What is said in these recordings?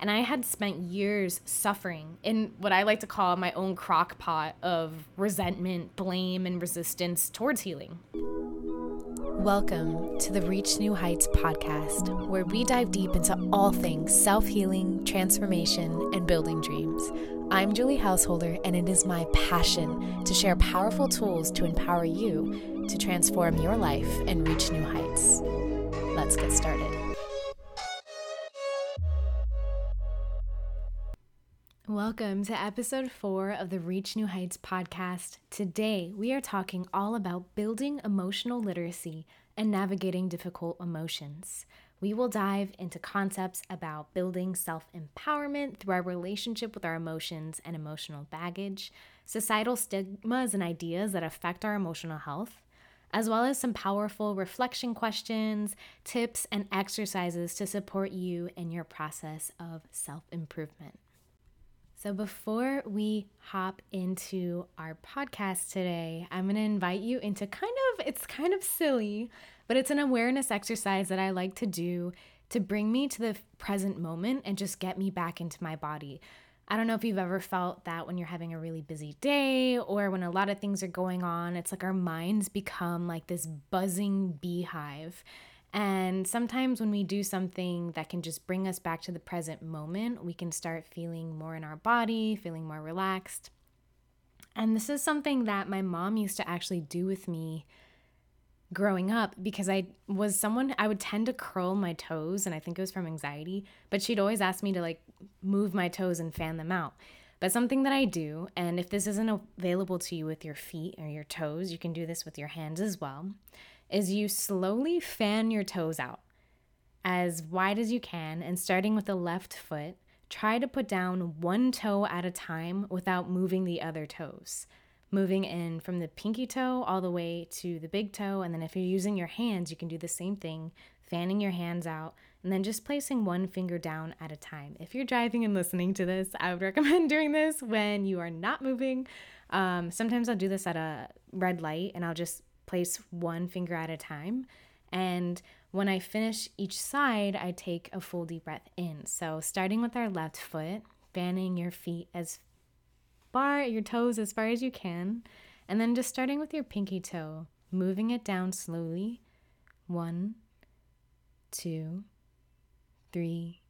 And I had spent years suffering in what I like to call my own crock pot of resentment, blame, and resistance towards healing. Welcome to the Reach New Heights podcast, where we dive deep into all things self healing, transformation, and building dreams. I'm Julie Householder, and it is my passion to share powerful tools to empower you to transform your life and reach new heights. Let's get started. Welcome to episode four of the Reach New Heights podcast. Today, we are talking all about building emotional literacy and navigating difficult emotions. We will dive into concepts about building self empowerment through our relationship with our emotions and emotional baggage, societal stigmas and ideas that affect our emotional health, as well as some powerful reflection questions, tips, and exercises to support you in your process of self improvement. So, before we hop into our podcast today, I'm going to invite you into kind of, it's kind of silly, but it's an awareness exercise that I like to do to bring me to the present moment and just get me back into my body. I don't know if you've ever felt that when you're having a really busy day or when a lot of things are going on, it's like our minds become like this buzzing beehive and sometimes when we do something that can just bring us back to the present moment, we can start feeling more in our body, feeling more relaxed. And this is something that my mom used to actually do with me growing up because I was someone I would tend to curl my toes and I think it was from anxiety, but she'd always ask me to like move my toes and fan them out. But something that I do, and if this isn't available to you with your feet or your toes, you can do this with your hands as well is you slowly fan your toes out as wide as you can and starting with the left foot, try to put down one toe at a time without moving the other toes. Moving in from the pinky toe all the way to the big toe. And then if you're using your hands, you can do the same thing, fanning your hands out and then just placing one finger down at a time. If you're driving and listening to this, I would recommend doing this when you are not moving. Um, sometimes I'll do this at a red light and I'll just place one finger at a time. And when I finish each side, I take a full deep breath in. So, starting with our left foot, fanning your feet as far, your toes as far as you can. And then just starting with your pinky toe, moving it down slowly. One, two, three,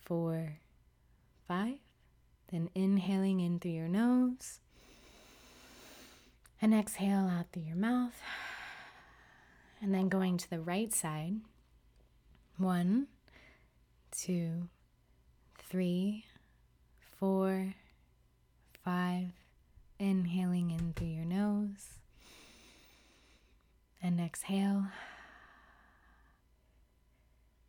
four, five. Then inhaling in through your nose and exhale out through your mouth. And then going to the right side. One, two, three, four, five. Inhaling in through your nose. And exhale.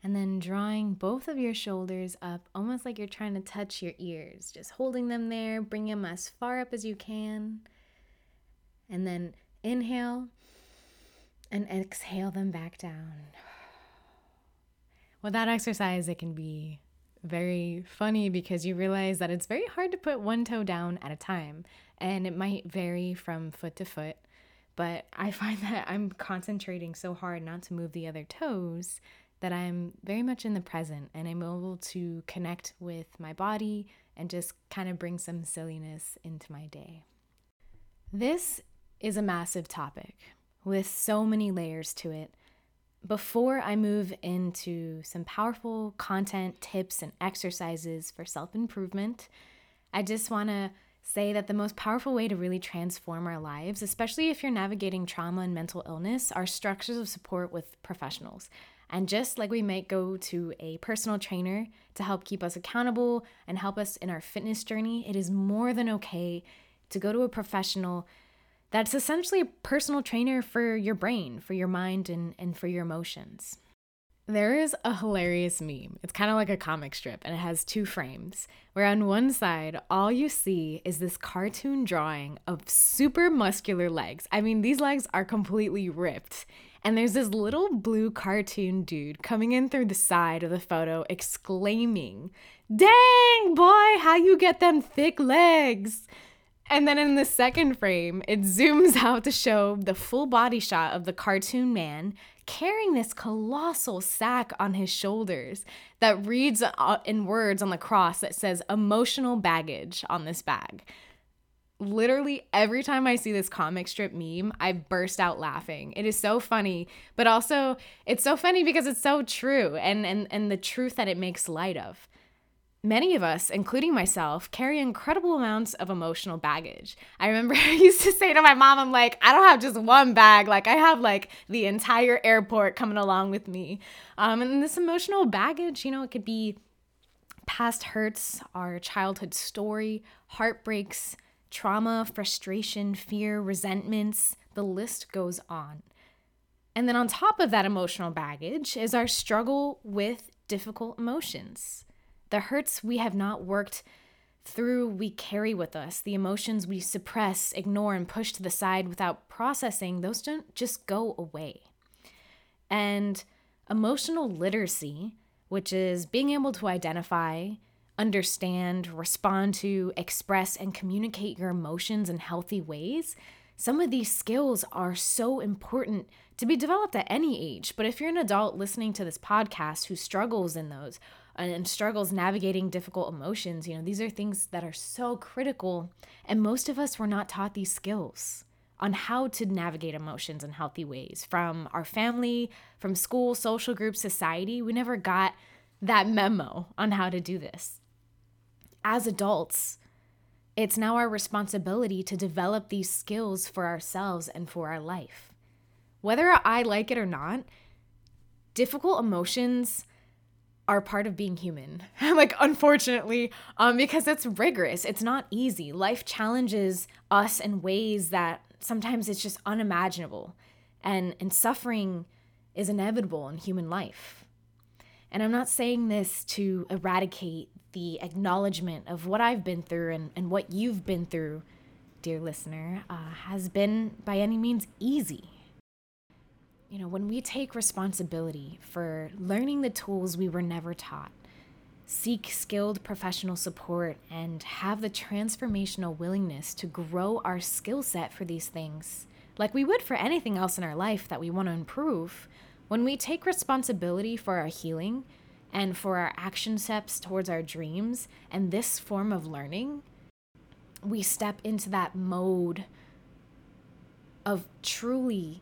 And then drawing both of your shoulders up, almost like you're trying to touch your ears. Just holding them there, bring them as far up as you can and then inhale and exhale them back down. With that exercise, it can be very funny because you realize that it's very hard to put one toe down at a time and it might vary from foot to foot. But I find that I'm concentrating so hard not to move the other toes that I'm very much in the present and I'm able to connect with my body and just kind of bring some silliness into my day. This is a massive topic with so many layers to it. Before I move into some powerful content, tips, and exercises for self improvement, I just want to say that the most powerful way to really transform our lives, especially if you're navigating trauma and mental illness, are structures of support with professionals. And just like we might go to a personal trainer to help keep us accountable and help us in our fitness journey, it is more than okay to go to a professional that's essentially a personal trainer for your brain, for your mind, and, and for your emotions. There is a hilarious meme. It's kind of like a comic strip, and it has two frames. Where on one side, all you see is this cartoon drawing of super muscular legs. I mean, these legs are completely ripped. And there's this little blue cartoon dude coming in through the side of the photo exclaiming, Dang, boy, how you get them thick legs! And then in the second frame, it zooms out to show the full body shot of the cartoon man carrying this colossal sack on his shoulders that reads uh, in words on the cross that says emotional baggage on this bag literally every time I see this comic strip meme, I burst out laughing. It is so funny, but also it's so funny because it's so true and and and the truth that it makes light of. Many of us, including myself, carry incredible amounts of emotional baggage. I remember I used to say to my mom, I'm like, I don't have just one bag. Like, I have like the entire airport coming along with me. Um, and this emotional baggage, you know, it could be past hurts, our childhood story, heartbreaks, trauma, frustration, fear, resentments, the list goes on. And then on top of that emotional baggage is our struggle with difficult emotions. The hurts we have not worked through, we carry with us. The emotions we suppress, ignore, and push to the side without processing, those don't just go away. And emotional literacy, which is being able to identify, understand, respond to, express, and communicate your emotions in healthy ways, some of these skills are so important to be developed at any age. But if you're an adult listening to this podcast who struggles in those and struggles navigating difficult emotions, you know, these are things that are so critical. And most of us were not taught these skills on how to navigate emotions in healthy ways from our family, from school, social groups, society. We never got that memo on how to do this as adults, it's now our responsibility to develop these skills for ourselves and for our life. Whether I like it or not, difficult emotions are part of being human. like unfortunately, um because it's rigorous. It's not easy. Life challenges us in ways that sometimes it's just unimaginable. And and suffering is inevitable in human life. And I'm not saying this to eradicate the acknowledgement of what I've been through and, and what you've been through, dear listener, uh, has been by any means easy. You know, when we take responsibility for learning the tools we were never taught, seek skilled professional support, and have the transformational willingness to grow our skill set for these things, like we would for anything else in our life that we want to improve, when we take responsibility for our healing, and for our action steps towards our dreams and this form of learning, we step into that mode of truly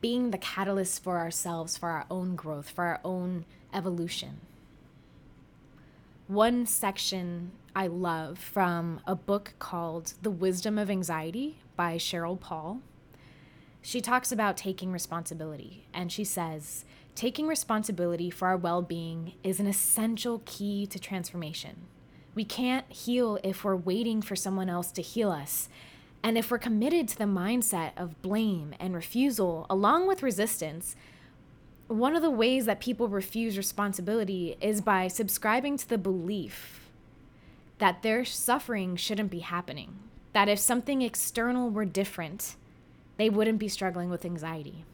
being the catalyst for ourselves, for our own growth, for our own evolution. One section I love from a book called The Wisdom of Anxiety by Sheryl Paul. She talks about taking responsibility, and she says, Taking responsibility for our well being is an essential key to transformation. We can't heal if we're waiting for someone else to heal us. And if we're committed to the mindset of blame and refusal, along with resistance, one of the ways that people refuse responsibility is by subscribing to the belief that their suffering shouldn't be happening. That if something external were different, they wouldn't be struggling with anxiety.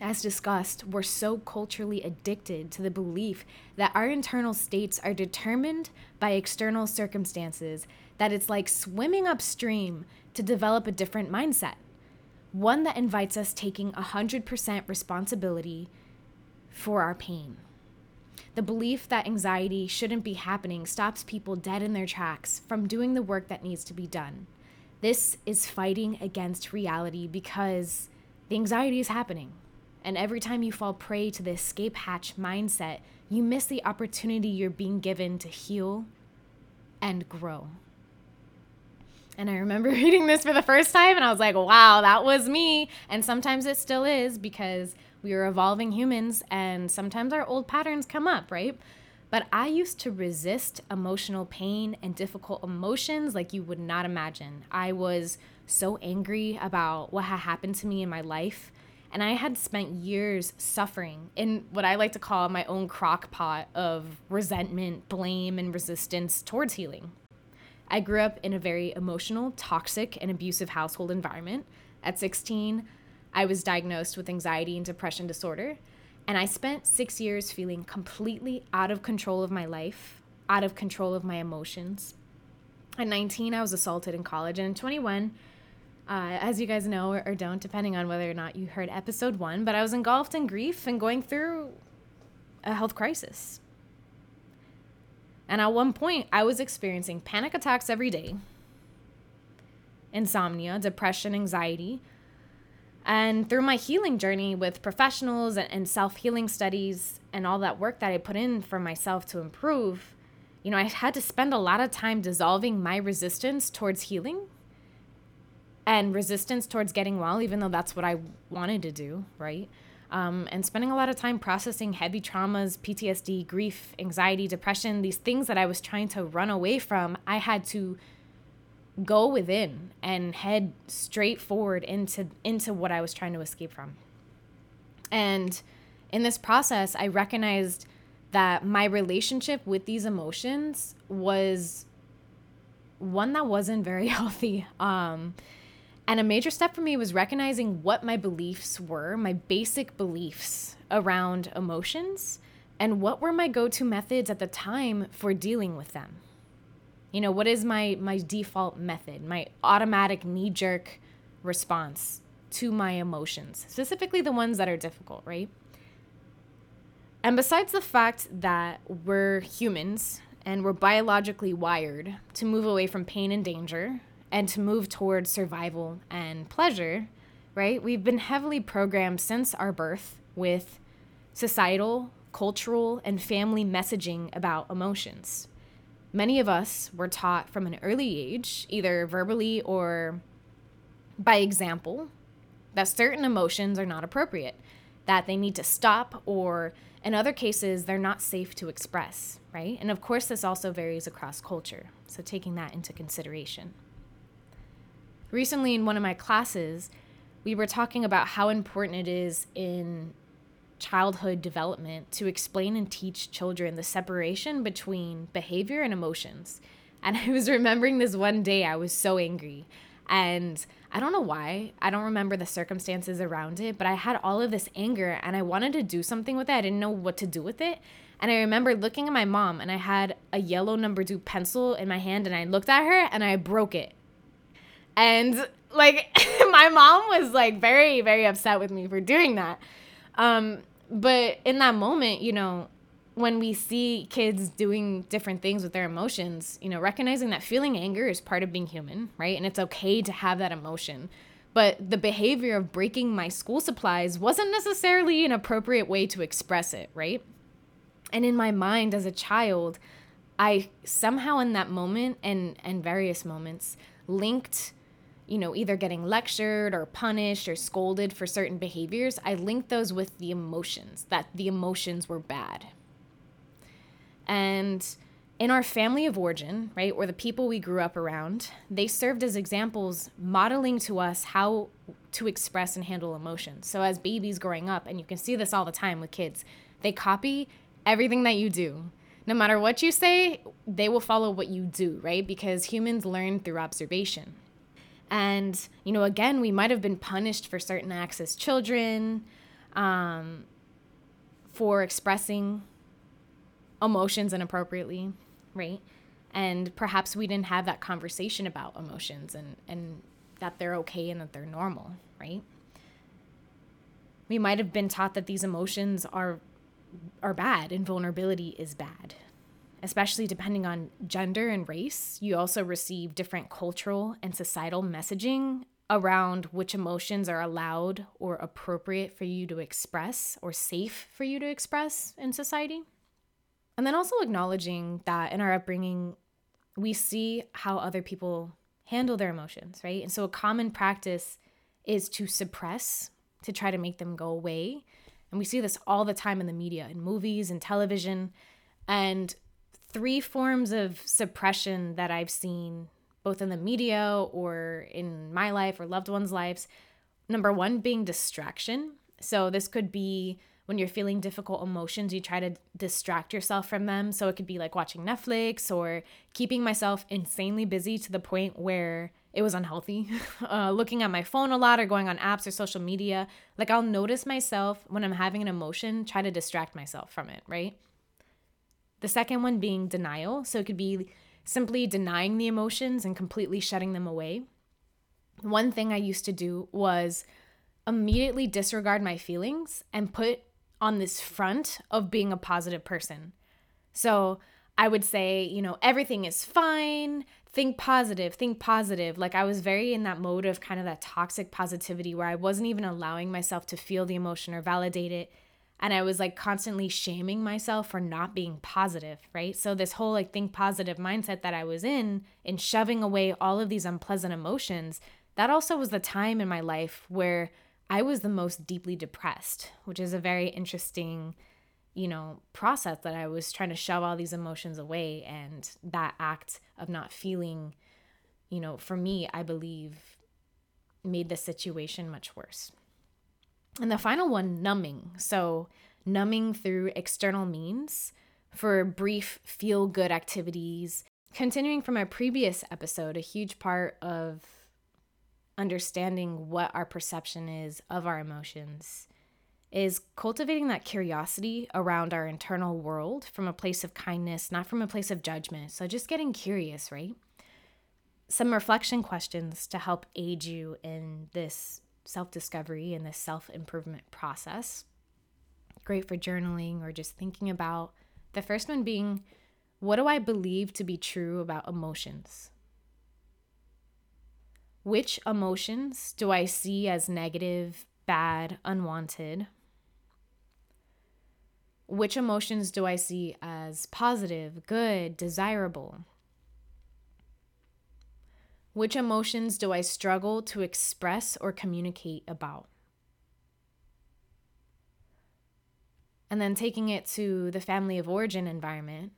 As discussed, we're so culturally addicted to the belief that our internal states are determined by external circumstances that it's like swimming upstream to develop a different mindset, one that invites us taking 100% responsibility for our pain. The belief that anxiety shouldn't be happening stops people dead in their tracks from doing the work that needs to be done. This is fighting against reality because the anxiety is happening. And every time you fall prey to the escape hatch mindset, you miss the opportunity you're being given to heal and grow. And I remember reading this for the first time and I was like, wow, that was me. And sometimes it still is because we are evolving humans and sometimes our old patterns come up, right? But I used to resist emotional pain and difficult emotions like you would not imagine. I was so angry about what had happened to me in my life and I had spent years suffering in what I like to call my own crock pot of resentment, blame, and resistance towards healing. I grew up in a very emotional, toxic, and abusive household environment. At 16, I was diagnosed with anxiety and depression disorder, and I spent six years feeling completely out of control of my life, out of control of my emotions. At 19, I was assaulted in college, and at 21, uh, as you guys know or, or don't, depending on whether or not you heard episode one, but I was engulfed in grief and going through a health crisis. And at one point, I was experiencing panic attacks every day, insomnia, depression, anxiety. And through my healing journey with professionals and, self healing studies and all that work that I put in for myself to improve, you know, I had to spend a lot of time dissolving my resistance towards healing and resistance towards getting well, even though that's what I wanted to do, right? Um, and spending a lot of time processing heavy traumas, PTSD, grief, anxiety, depression, these things that I was trying to run away from, I had to go within and head straight forward into into what I was trying to escape from. And in this process, I recognized that my relationship with these emotions was one that wasn't very healthy. Um, and a major step for me was recognizing what my beliefs were, my basic beliefs around emotions, and what were my go to methods at the time for dealing with them. You know, what is my, my default method, my automatic knee jerk response to my emotions, specifically the ones that are difficult, right? And besides the fact that we're humans and we're biologically wired to move away from pain and danger and to move towards survival and pleasure, right? We've been heavily programmed since our birth with societal, cultural, and family messaging about emotions. Many of us were taught from an early age, either verbally or by example, that certain emotions are not appropriate, that they need to stop, or in other cases, they're not safe to express, right? And of course, this also varies across culture, so taking that into consideration. Recently, in one of my classes, we were talking about how important it is in childhood development to explain and teach children the separation between behavior and emotions. And I was remembering this one day, I was so angry. And I don't know why. I don't remember the circumstances around it, but I had all of this anger and I wanted to do something with it. I didn't know what to do with it. And I remember looking at my mom and I had a yellow number two pencil in my hand and I looked at her and I broke it. And like my mom was like very, very upset with me for doing that. Um, but in that moment, you know, when we see kids doing different things with their emotions, you know, recognizing that feeling anger is part of being human, right? And it's okay to have that emotion. But the behavior of breaking my school supplies wasn't necessarily an appropriate way to express it, right? And in my mind as a child, I somehow in that moment and and various moments linked you know, either getting lectured or punished or scolded for certain behaviors, I linked those with the emotions, that the emotions were bad. And in our family of origin, right, or the people we grew up around, they served as examples modeling to us how to express and handle emotions. So as babies growing up, and you can see this all the time with kids, they copy everything that you do. No matter what you say, they will follow what you do, right? Because humans learn through observation. And, you know, again, we might have been punished for certain acts as children, um, for expressing emotions inappropriately, right? And perhaps we didn't have that conversation about emotions and, and that they're okay and that they're normal, right? We might have been taught that these emotions are are bad and vulnerability is bad, especially depending on gender and race, you also receive different cultural and societal messaging around which emotions are allowed or appropriate for you to express or safe for you to express in society. And then also acknowledging that in our upbringing, we see how other people handle their emotions, right? And so a common practice is to suppress, to try to make them go away. And we see this all the time in the media, in movies and television. And three forms of suppression that I've seen both in the media or in my life or loved ones' lives. Number one being distraction. So, this could be when you're feeling difficult emotions, you try to distract yourself from them. So, it could be like watching Netflix or keeping myself insanely busy to the point where it was unhealthy. uh, looking at my phone a lot or going on apps or social media. Like, I'll notice myself when I'm having an emotion, try to distract myself from it, right? The second one being denial. So it could be simply denying the emotions and completely shutting them away. one thing I used to do was immediately disregard my feelings and put on this front of being a positive person. So I would say, you know, everything is fine, think positive, think positive. Like I was very in that mode of kind of that toxic positivity where I wasn't even allowing myself to feel the emotion or validate it. And I was like constantly shaming myself for not being positive, right? So, this whole like think positive mindset that I was in, in shoving away all of these unpleasant emotions, that also was the time in my life where I was the most deeply depressed, which is a very interesting you know, process that I was trying to shove all these emotions away. And that act of not feeling, you know, for me, I believe made the situation much worse. And the final one, numbing. So, numbing through external means for brief feel good activities. Continuing from our previous episode, a huge part of understanding what our perception is of our emotions is cultivating that curiosity around our internal world from a place of kindness, not from a place of judgment. So just getting curious, right? Some reflection questions to help aid you in this self discovery and this self improvement process. Great for journaling or just thinking about. The first one being, what do I believe to be true about emotions? Which emotions do I see as negative, bad, unwanted? Which emotions do I see as positive, good, desirable? Which emotions do I struggle to express or communicate about? And then taking it to the family of origin environment,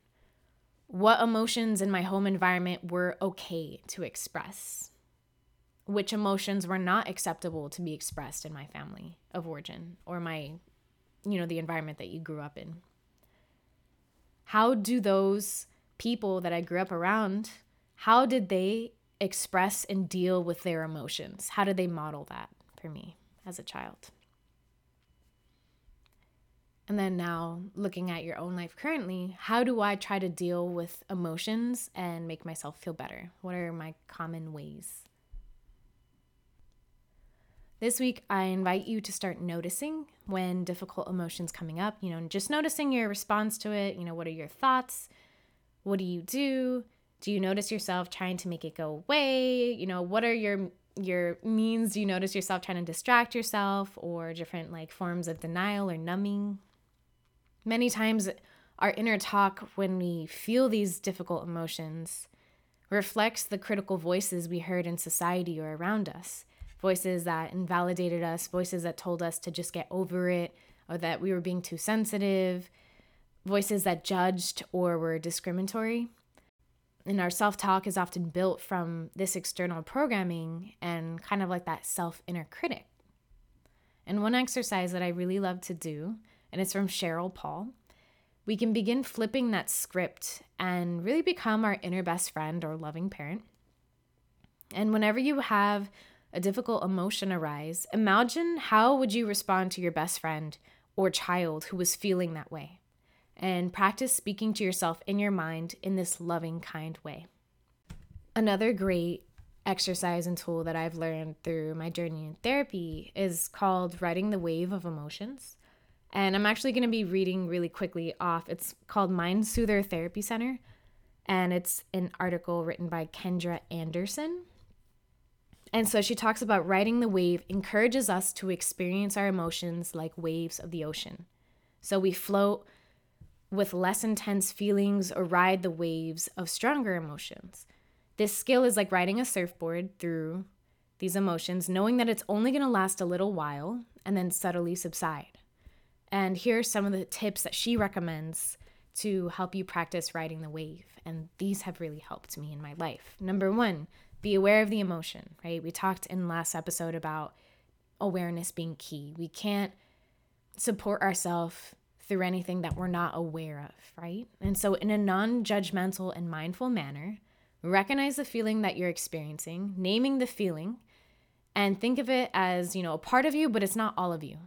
what emotions in my home environment were okay to express? Which emotions were not acceptable to be expressed in my family of origin or my you know, the environment that you grew up in. How do those people that I grew up around, how did they express and deal with their emotions? How did they model that for me as a child? And then now, looking at your own life currently, how do I try to deal with emotions and make myself feel better? What are my common ways? This week, I invite you to start noticing when difficult emotions coming up, you know, just noticing your response to it, you know, what are your thoughts? What do you do? Do you notice yourself trying to make it go away? You know, what are your your means do you notice yourself trying to distract yourself or different like forms of denial or numbing? Many times our inner talk when we feel these difficult emotions reflects the critical voices we heard in society or around us voices that invalidated us, voices that told us to just get over it or that we were being too sensitive, voices that judged or were discriminatory. And our self talk is often built from this external programming and kind of like that self inner critic. And one exercise that I really love to do, and it's from Sheryl Paul, we can begin flipping that script and really become our inner best friend or loving parent. And whenever you have a difficult emotion arise, imagine how would you respond to your best friend or child who was feeling that way? And practice speaking to yourself in your mind in this loving, kind way. Another great exercise and tool that I've learned through my journey in therapy is called Riding the Wave of Emotions. And I'm actually going to be reading really quickly off. It's called Mind Soother Therapy Center. And it's an article written by Kendra Anderson. And so she talks about riding the wave encourages us to experience our emotions like waves of the ocean. So we float with less intense feelings or ride the waves of stronger emotions. This skill is like riding a surfboard through these emotions, knowing that it's only going to last a little while and then subtly subside. And here are some of the tips that she recommends to help you practice riding the wave. And these have really helped me in my life. Number one, be aware of the emotion, right? We talked in last episode about awareness being key. We can't support ourselves through anything that we're not aware of, right? And so, in a non judgmental and mindful manner, recognize the feeling that you're experiencing, naming the feeling, and think of it as, you know, a part of you, but it's not all of you.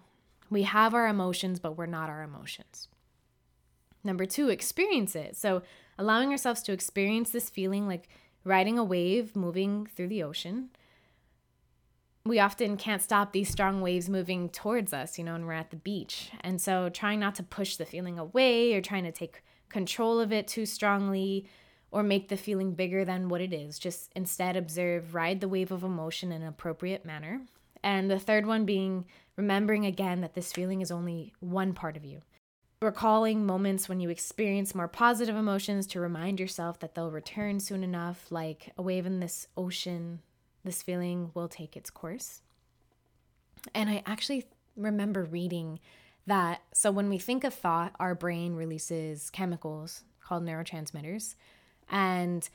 We have our emotions, but we're not our emotions. Number two, experience it. So, allowing ourselves to experience this feeling like riding a wave moving through the ocean. We often can't stop these strong waves moving towards us, you know, when we're at the beach. And so trying not to push the feeling away or trying to take control of it too strongly or make the feeling bigger than what it is. Just instead observe, ride the wave of emotion in an appropriate manner. And the third one being remembering again that this feeling is only one part of you. Recalling moments when you experience more positive emotions to remind yourself that they'll return soon enough, like a wave in this ocean this feeling will take its course. And I actually remember reading that so when we think of thought, our brain releases chemicals called neurotransmitters and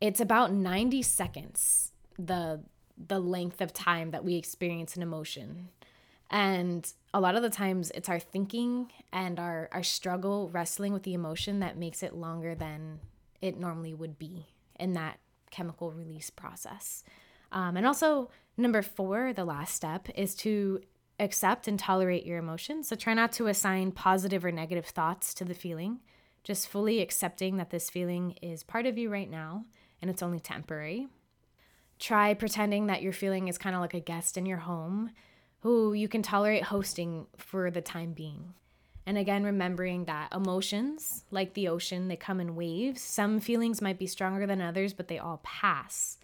it's about 90 seconds the the length of time that we experience an emotion. And a lot of the times it's our thinking and our our struggle wrestling with the emotion that makes it longer than it normally would be in that chemical release process. Um, and also, number four, the last step, is to accept and tolerate your emotions. So try not to assign positive or negative thoughts to the feeling, just fully accepting that this feeling is part of you right now and it's only temporary. Try pretending that your feeling is kind of like a guest in your home who you can tolerate hosting for the time being. And again, remembering that emotions, like the ocean, they come in waves. Some feelings might be stronger than others, but they all pass.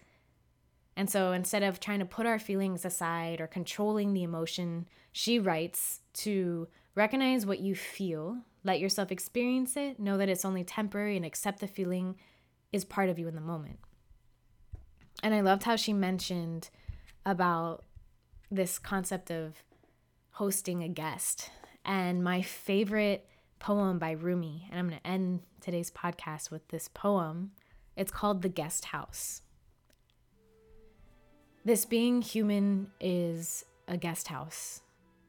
And so instead of trying to put our feelings aside or controlling the emotion, she writes to recognize what you feel, let yourself experience it, know that it's only temporary, and accept the feeling is part of you in the moment. And I loved how she mentioned about this concept of hosting a guest. And my favorite poem by Rumi, and I'm going to end today's podcast with this poem. It's called The Guest House. This being human is a guest house.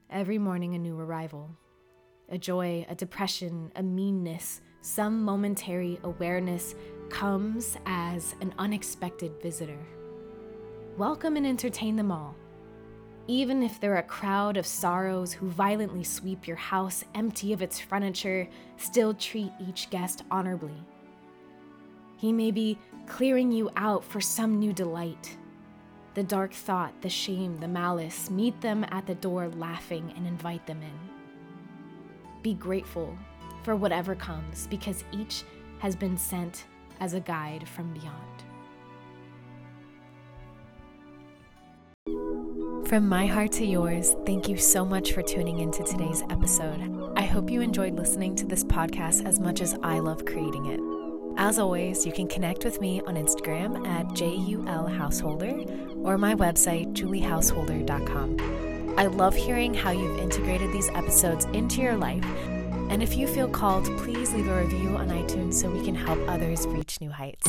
Every morning, a new arrival. A joy, a depression, a meanness, some momentary awareness comes as an unexpected visitor. Welcome and entertain them all. Even if they're a crowd of sorrows who violently sweep your house empty of its furniture, still treat each guest honorably. He may be clearing you out for some new delight the dark thought, the shame, the malice, meet them at the door laughing and invite them in. Be grateful for whatever comes because each has been sent as a guide from beyond. From my heart to yours, thank you so much for tuning into today's episode. I hope you enjoyed listening to this podcast as much as I love creating it. As always, you can connect with me on Instagram at JULHouseholder or my website, juliehouseholder.com. I love hearing how you've integrated these episodes into your life. And if you feel called, please leave a review on iTunes so we can help others reach new heights.